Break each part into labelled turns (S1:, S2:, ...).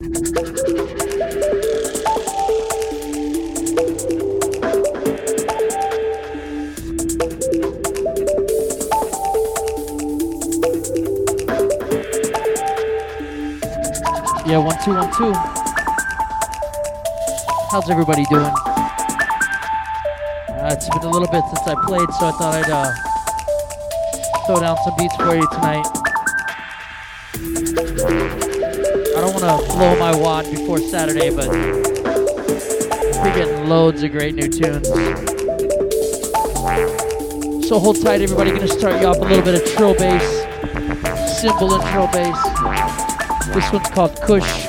S1: Yeah, one two one two. How's everybody doing? Uh, it's been a little bit since I played, so I thought I'd uh, throw down some beats for you tonight. Want to blow my wad before Saturday, but we're getting loads of great new tunes. So hold tight, everybody. Gonna start you off a little bit of trill bass, cymbal trill bass. This one's called Kush.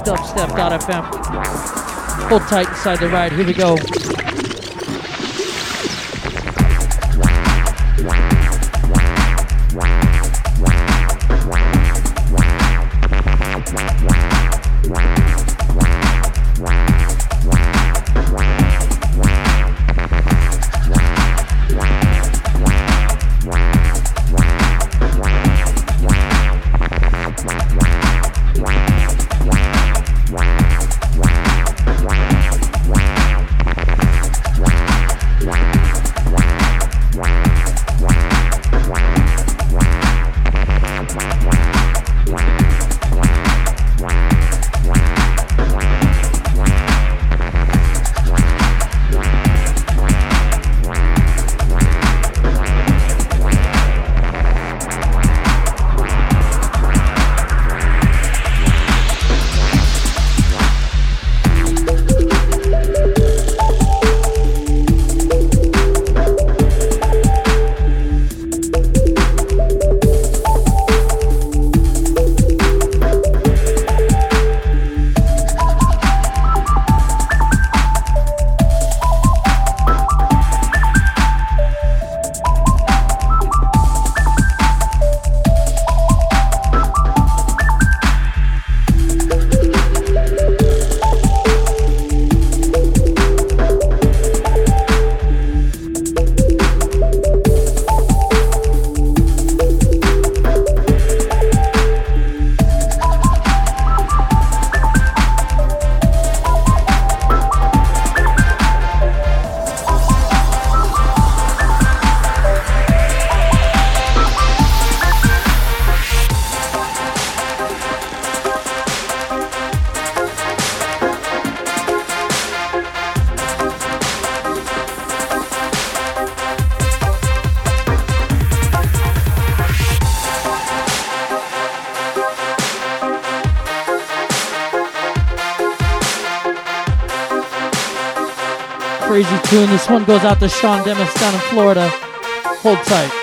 S1: Dubstep.fm. Hold tight inside the ride. Here we go. Tune. This one goes out to Sean Demis down in Florida. Hold tight.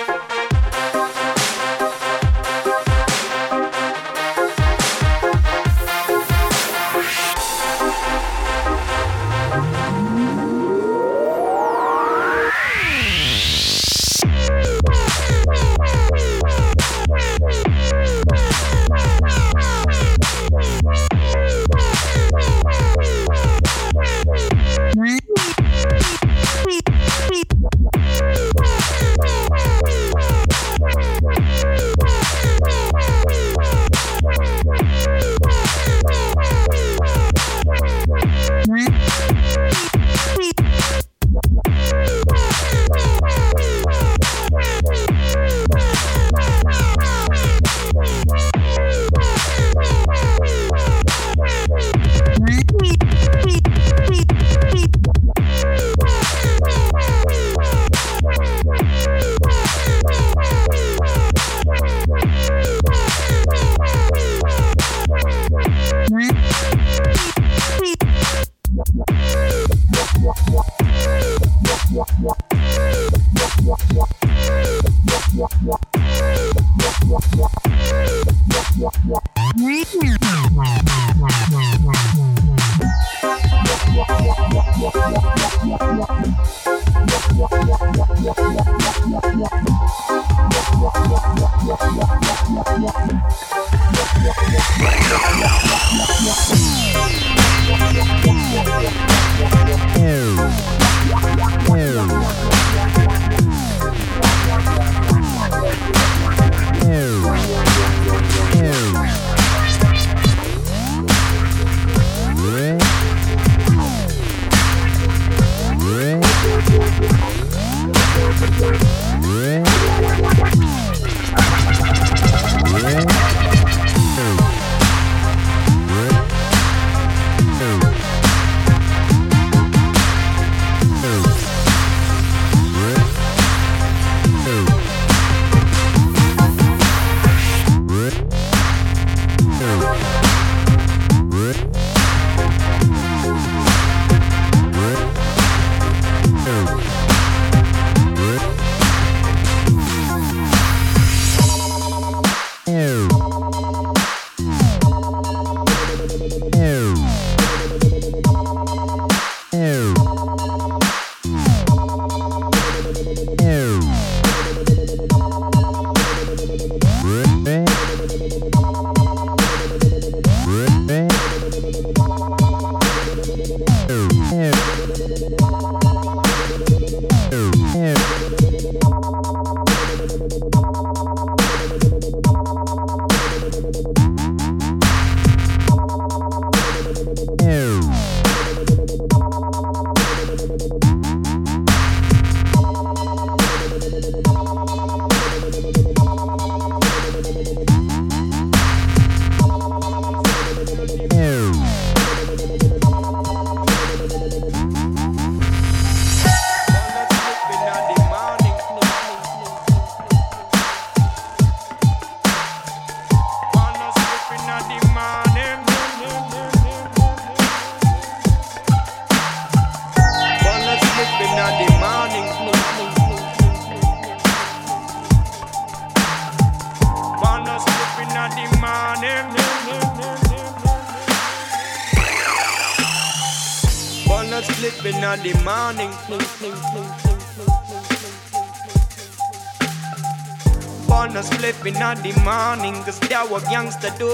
S2: What youngster do,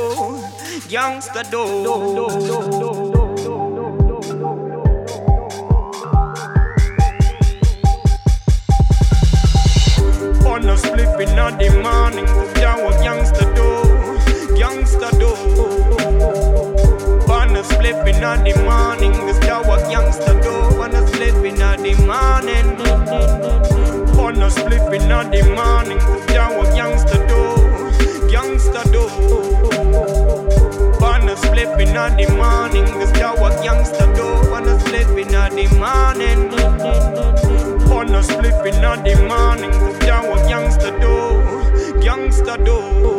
S2: youngster do. On a in the morning, that what youngster do, do. On a in the morning, that what youngster do, on a in the morning. On a in the morning, that what Split in the morning, this that what youngster do. Wanna split in the morning. Wanna split in the morning, this that what youngster do. Youngster do.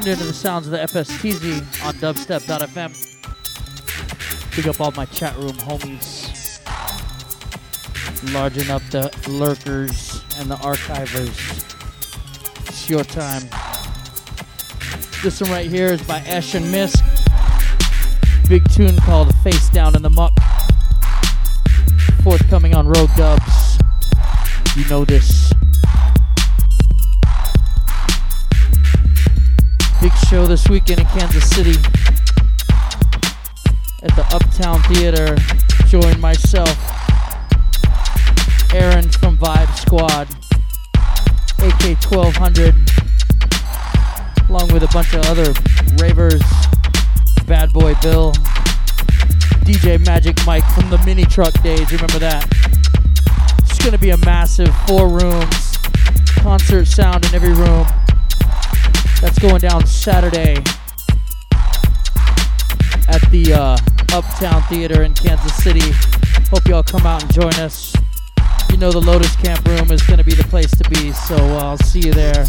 S1: Tuned into the sounds of the FSTZ on dubstep.fm. Pick up all my chat room homies. Largen up the lurkers and the archivers. It's your time. This one right here is by Ash and Misk. Big tune called Face Down in the Muck. Forthcoming on Road Dubs. You know this. Show this weekend in Kansas City at the Uptown Theater. Join myself, Aaron from Vibe Squad, AK 1200, along with a bunch of other ravers, Bad Boy Bill, DJ Magic Mike from the mini truck days. Remember that? It's gonna be a massive four rooms, concert sound in every room. That's going down Saturday at the uh, Uptown Theater in Kansas City. Hope y'all come out and join us. You know the Lotus Camp Room is going to be the place to be, so uh, I'll see you there.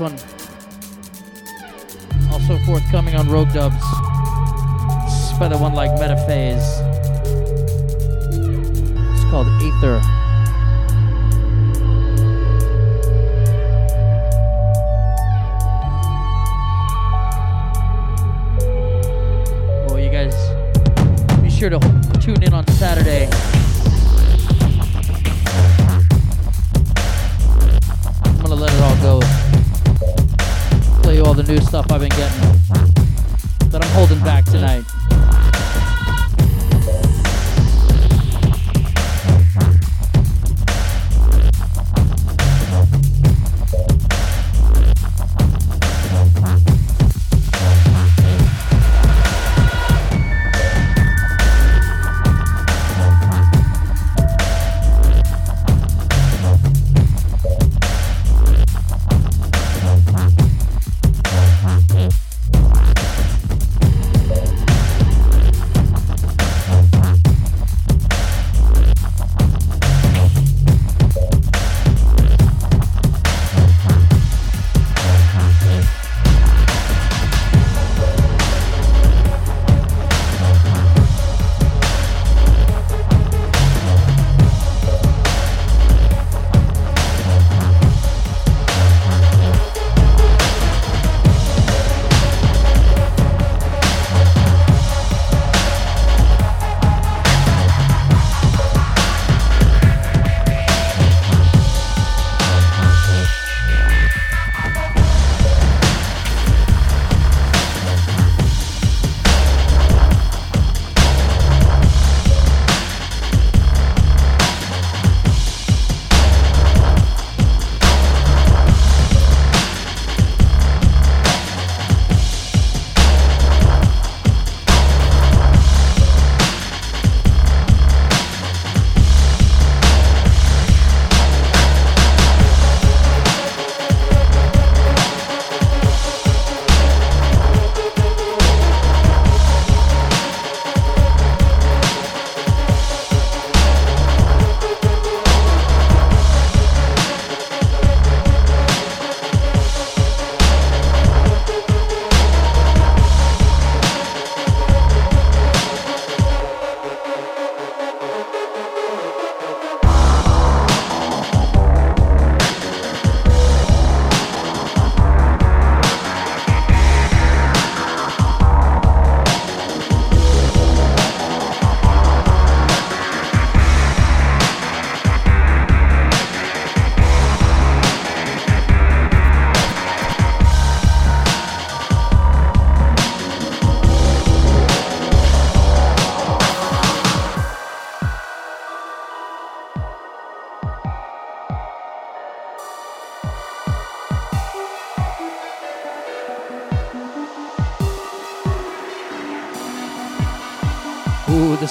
S1: One also forthcoming on Rogue Dubs. By the one like Metaphase. It's called Ether.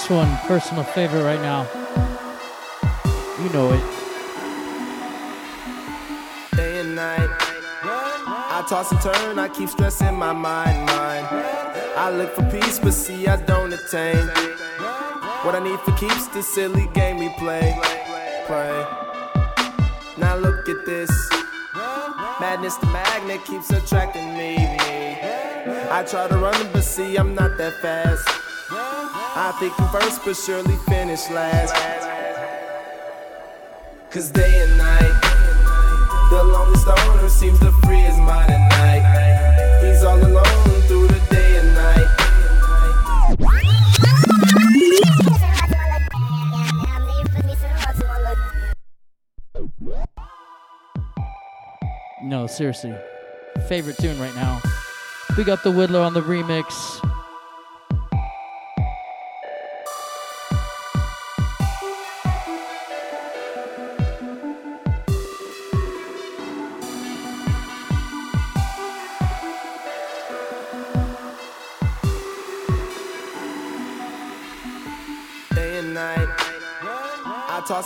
S1: One, personal favorite right now. You know it.
S3: Day and night. I toss and turn, I keep stressing my mind, mind. I look for peace, but see, I don't attain. What I need for keeps the silly game we play. Play. Now look at this. Madness, the magnet keeps attracting me. I try to run, but see, I'm not that fast. I think I'm first, but surely finish last. Cause day and night, the lonely stoner seems to free his mind at night. He's all alone through the day and night.
S1: No, seriously. Favorite tune right now. We got the Widdler on the remix.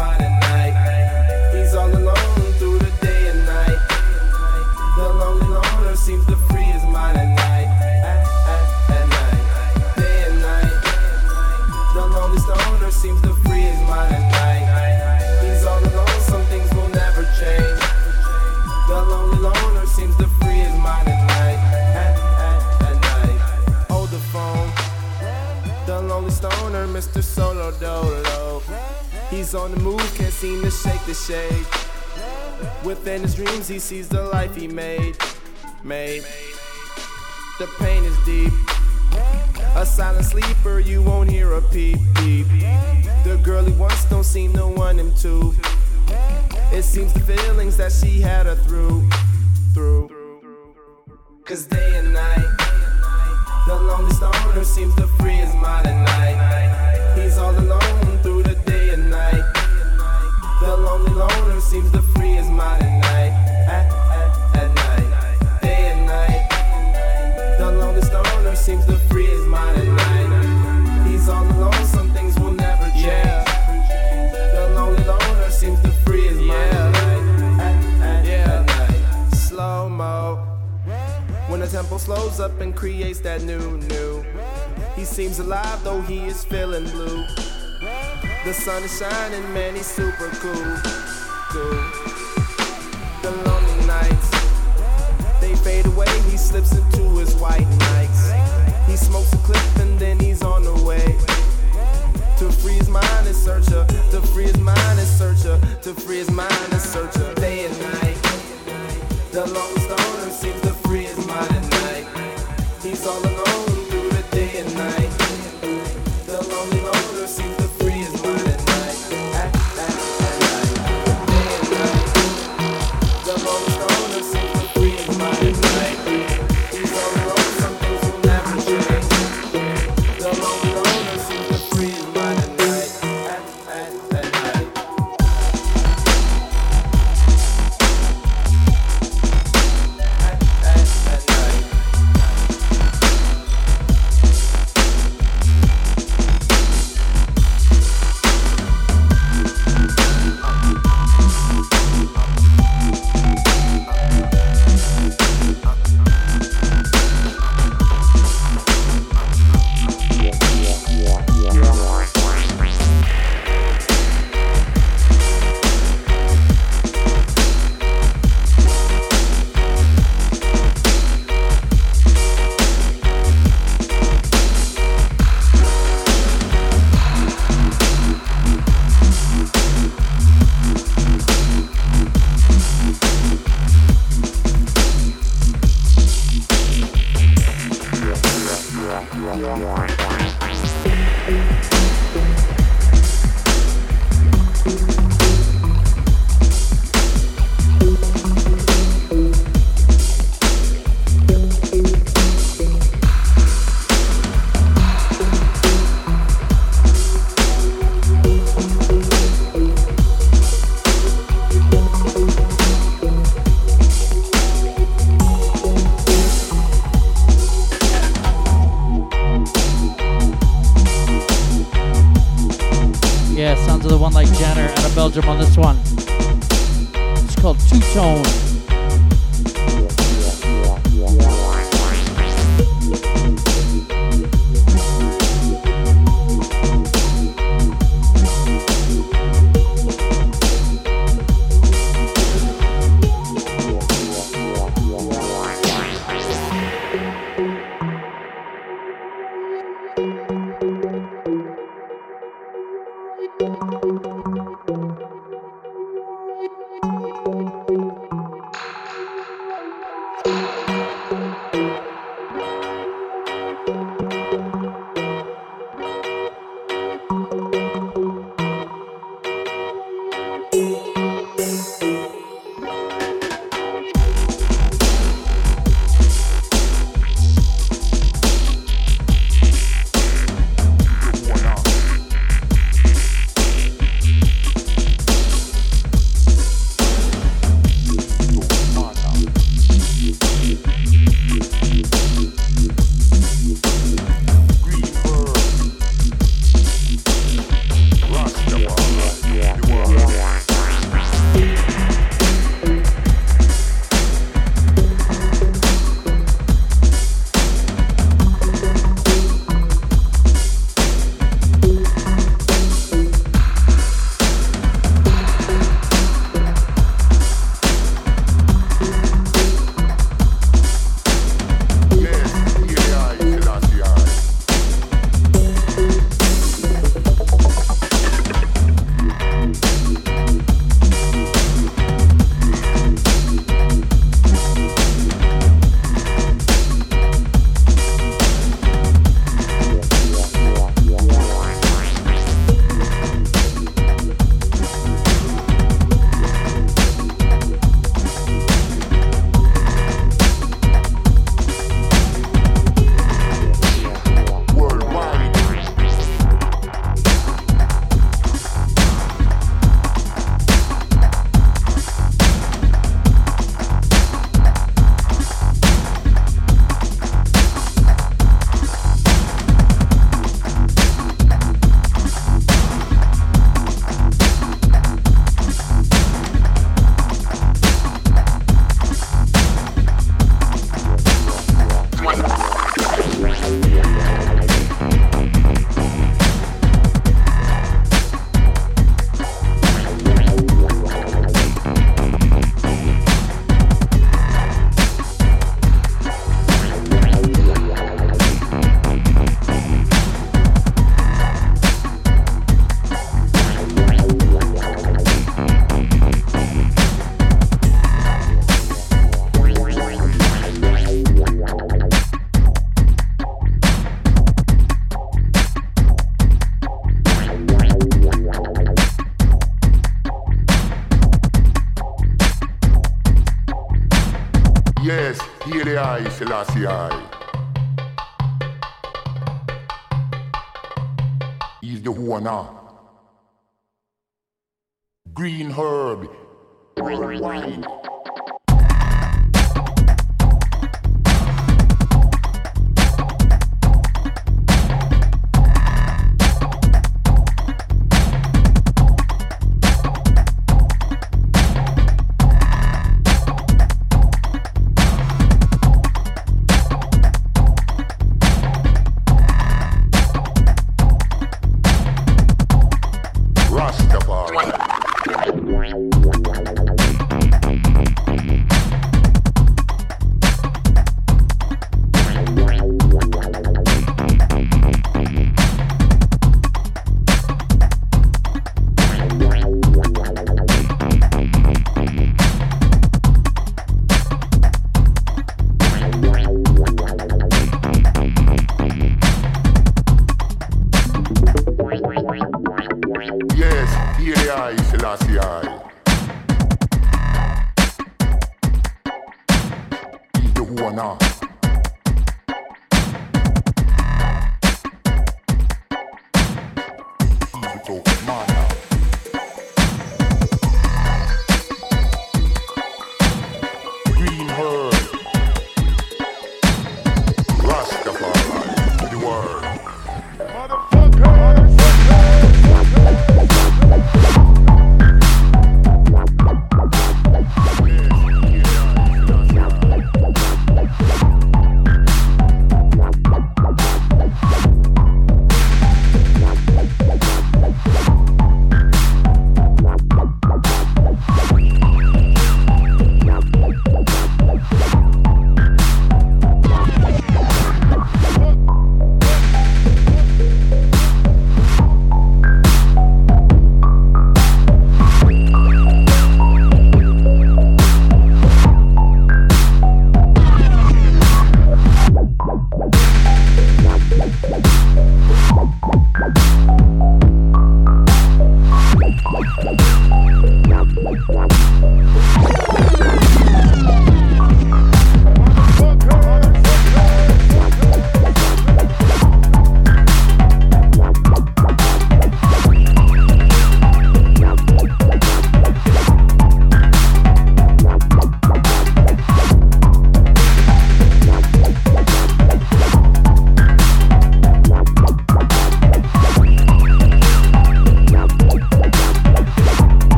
S3: at night. He's all alone through the day and night. The lonely loner seems to free his mind at night. At, night. Day and night, the lonely stoner seems to free his mind at night. He's all alone, some things will never change. The lonely loner seems to free his mind at night. At night. Hold the phone. The lonely stoner, Mr. Solo Dolo. He's on the move, can't seem to shake the shade. Within his dreams, he sees the life he made. Made. The pain is deep. A silent sleeper, you won't hear a peep peep. The girl he wants don't seem to want him to. It seems the feelings that she had her through, through. Cause day and night, the lonely stoner seems to free his mind at night. He's all alone seems to free his mind at night. At, at, at night. Day and night. The seems to free his mind at night. He's all alone, some things will never change. The lonely loner seems to free his mind at night. Eh, night. Slow mo. When the tempo slows up and creates that new, new. He seems alive though he is feeling blue. The sun is shining, man, he's super cool. Cool. The lonely nights, they fade away. He slips into his white nights. He smokes a clip and then he's on the way. To free his mind and searcher, to free his mind and searcher, to free his mind and searcher. Day and night, the lonely stoner seems to free his mind at night. He's all alone through the day and night. The lonely loner seems
S1: Yeah.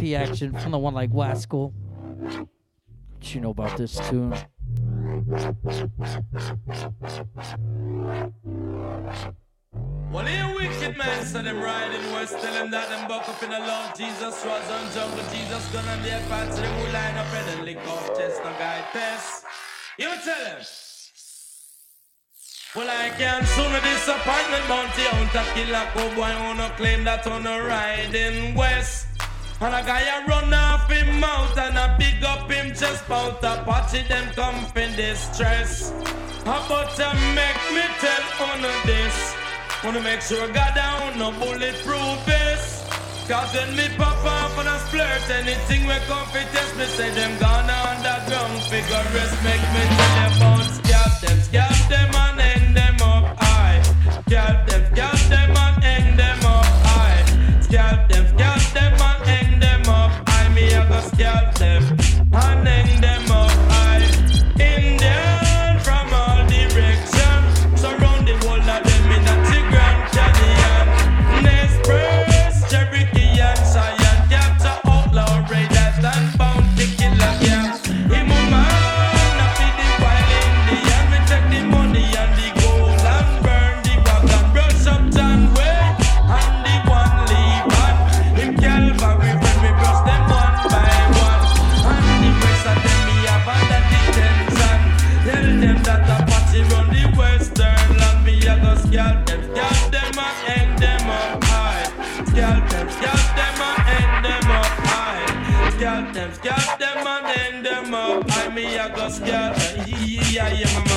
S1: VIP action from the one like Wascal. What you know about this tune?
S2: Well, here wicked man, so them riding west, tell them that them buck up in the Lord Jesus was on jungle. Jesus gonna be a party, them who line up and then lick off chest, no guy test. You tell them. Well, I can't soon disappointment bounty hunter killer cowboy wanna claim that on a riding west. And a guy a run off him mouth and a big up him chest bout a party them come in distress. How about to make me tell on this? Wanna make sure I God down no bulletproof vest. Cause when me pop off and I splurt anything we come fi test me say them gone underground figure rest make me tell them about scalp them scalp them and hang them up high scalp them scalp Yeah, yeah, yeah, my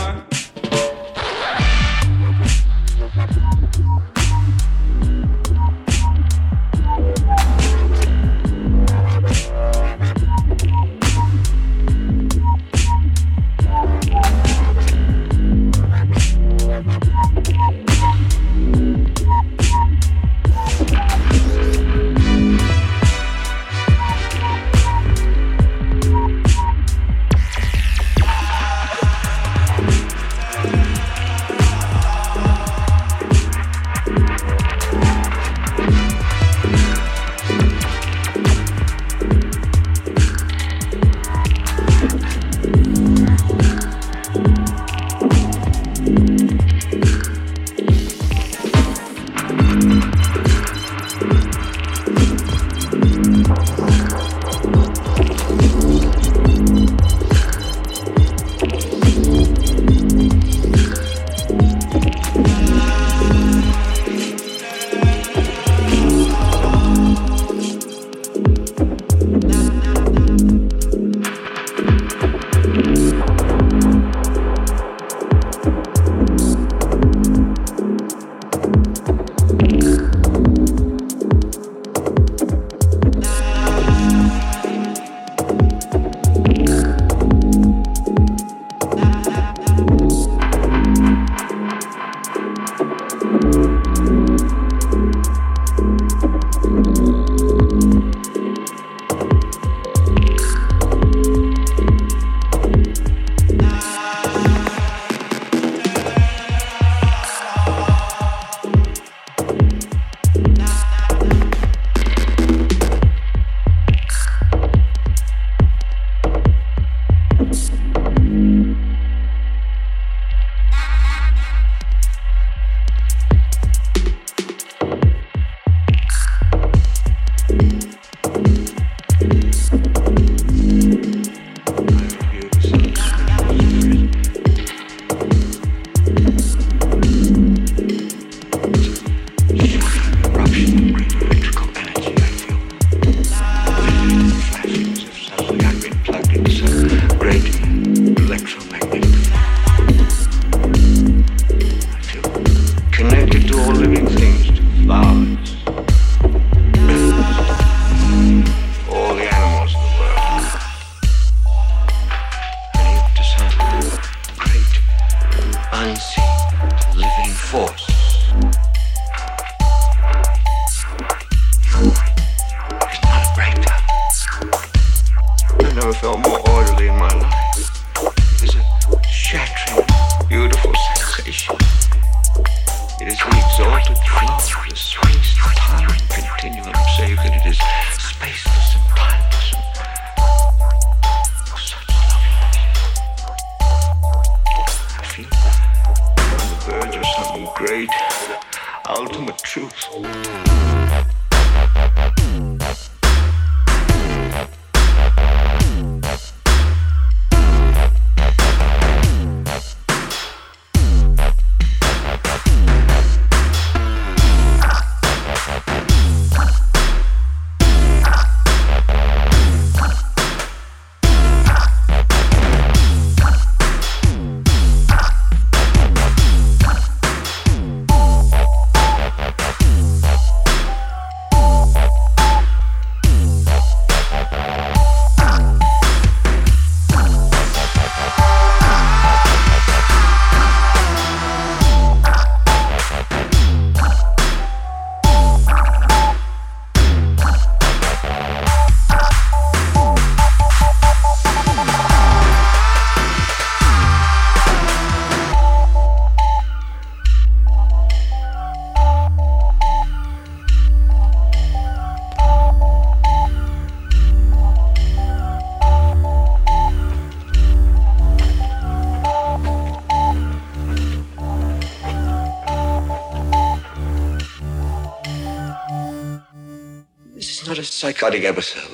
S4: a episode.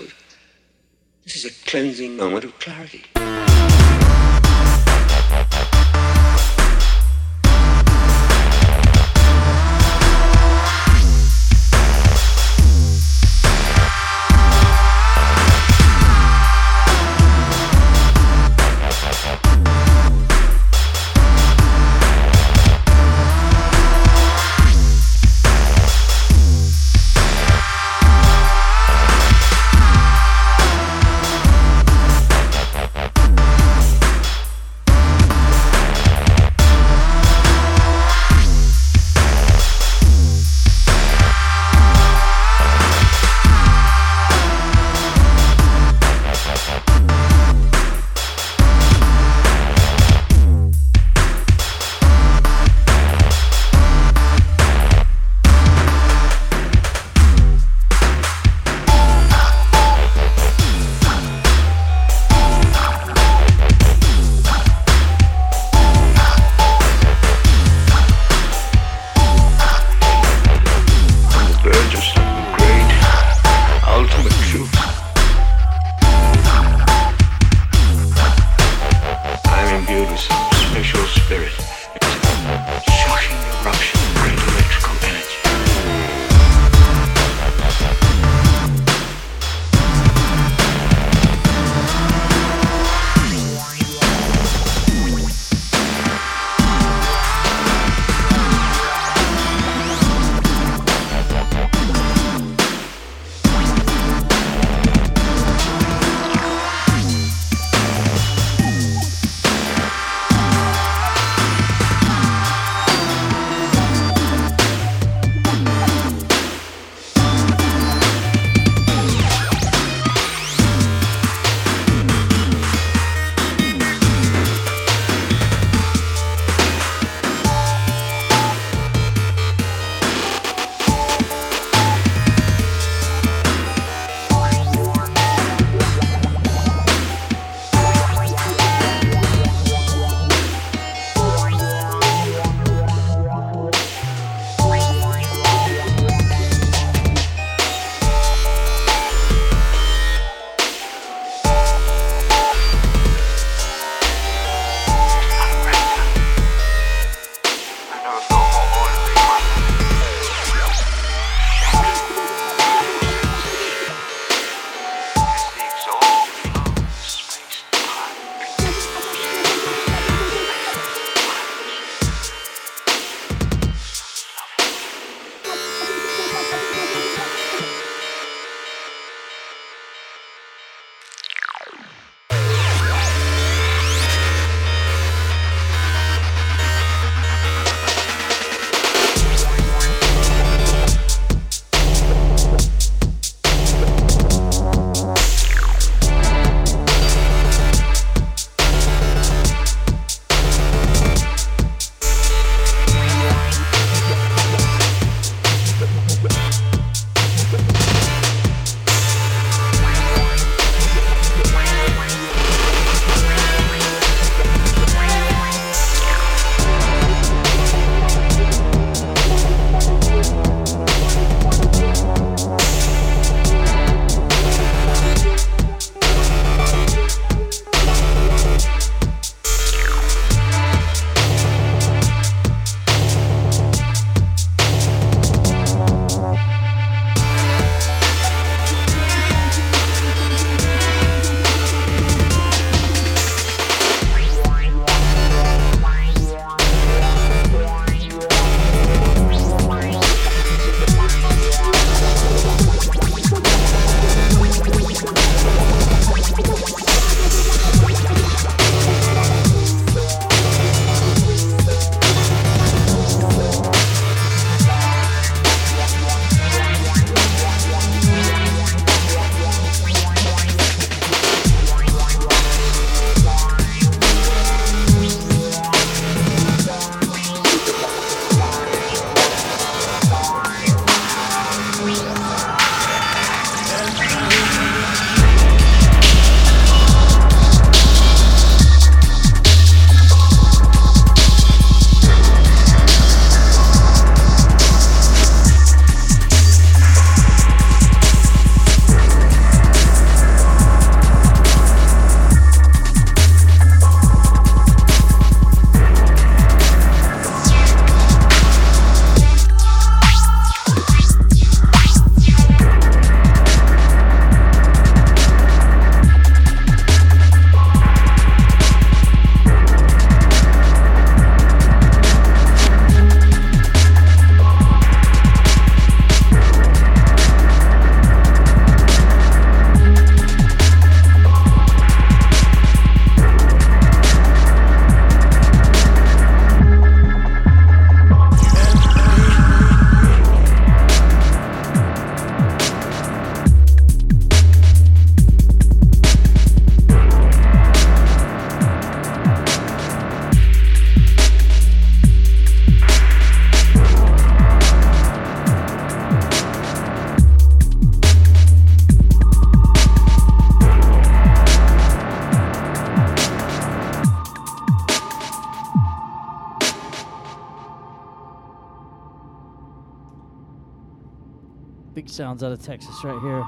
S1: Out of Texas right here.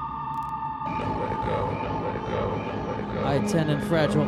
S1: I 10 and fragile.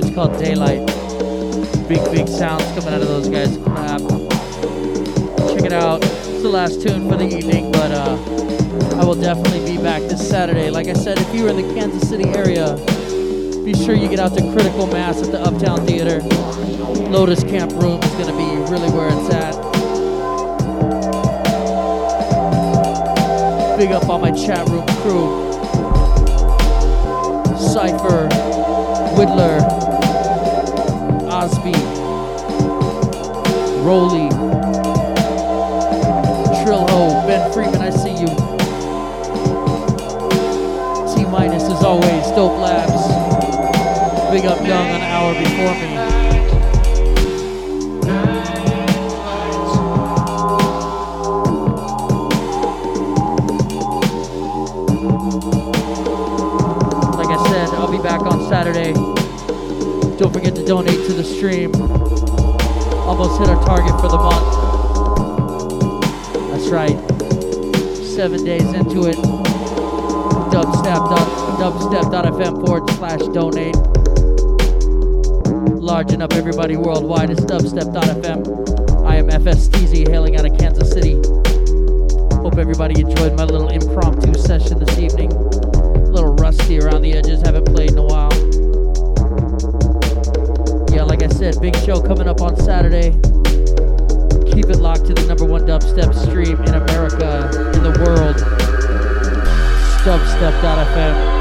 S1: Tune's called Daylight. Big up Young an hour before me. Like I said, I'll be back on Saturday. Don't forget to donate to the stream. Almost hit our target for the month. That's right. Seven days into it. Dubstep.fm forward slash donate. Largen up everybody worldwide. It's dubstep.fm. I am FSTZ hailing out of Kansas City. Hope everybody enjoyed my little impromptu session this evening. A little rusty around the edges, haven't played in a while. Yeah, like I said, big show coming up on Saturday. Keep it locked to the number one dubstep stream in America, in the world. Dubstep.fm.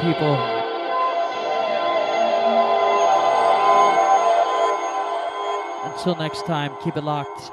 S1: people. Until next time, keep it locked.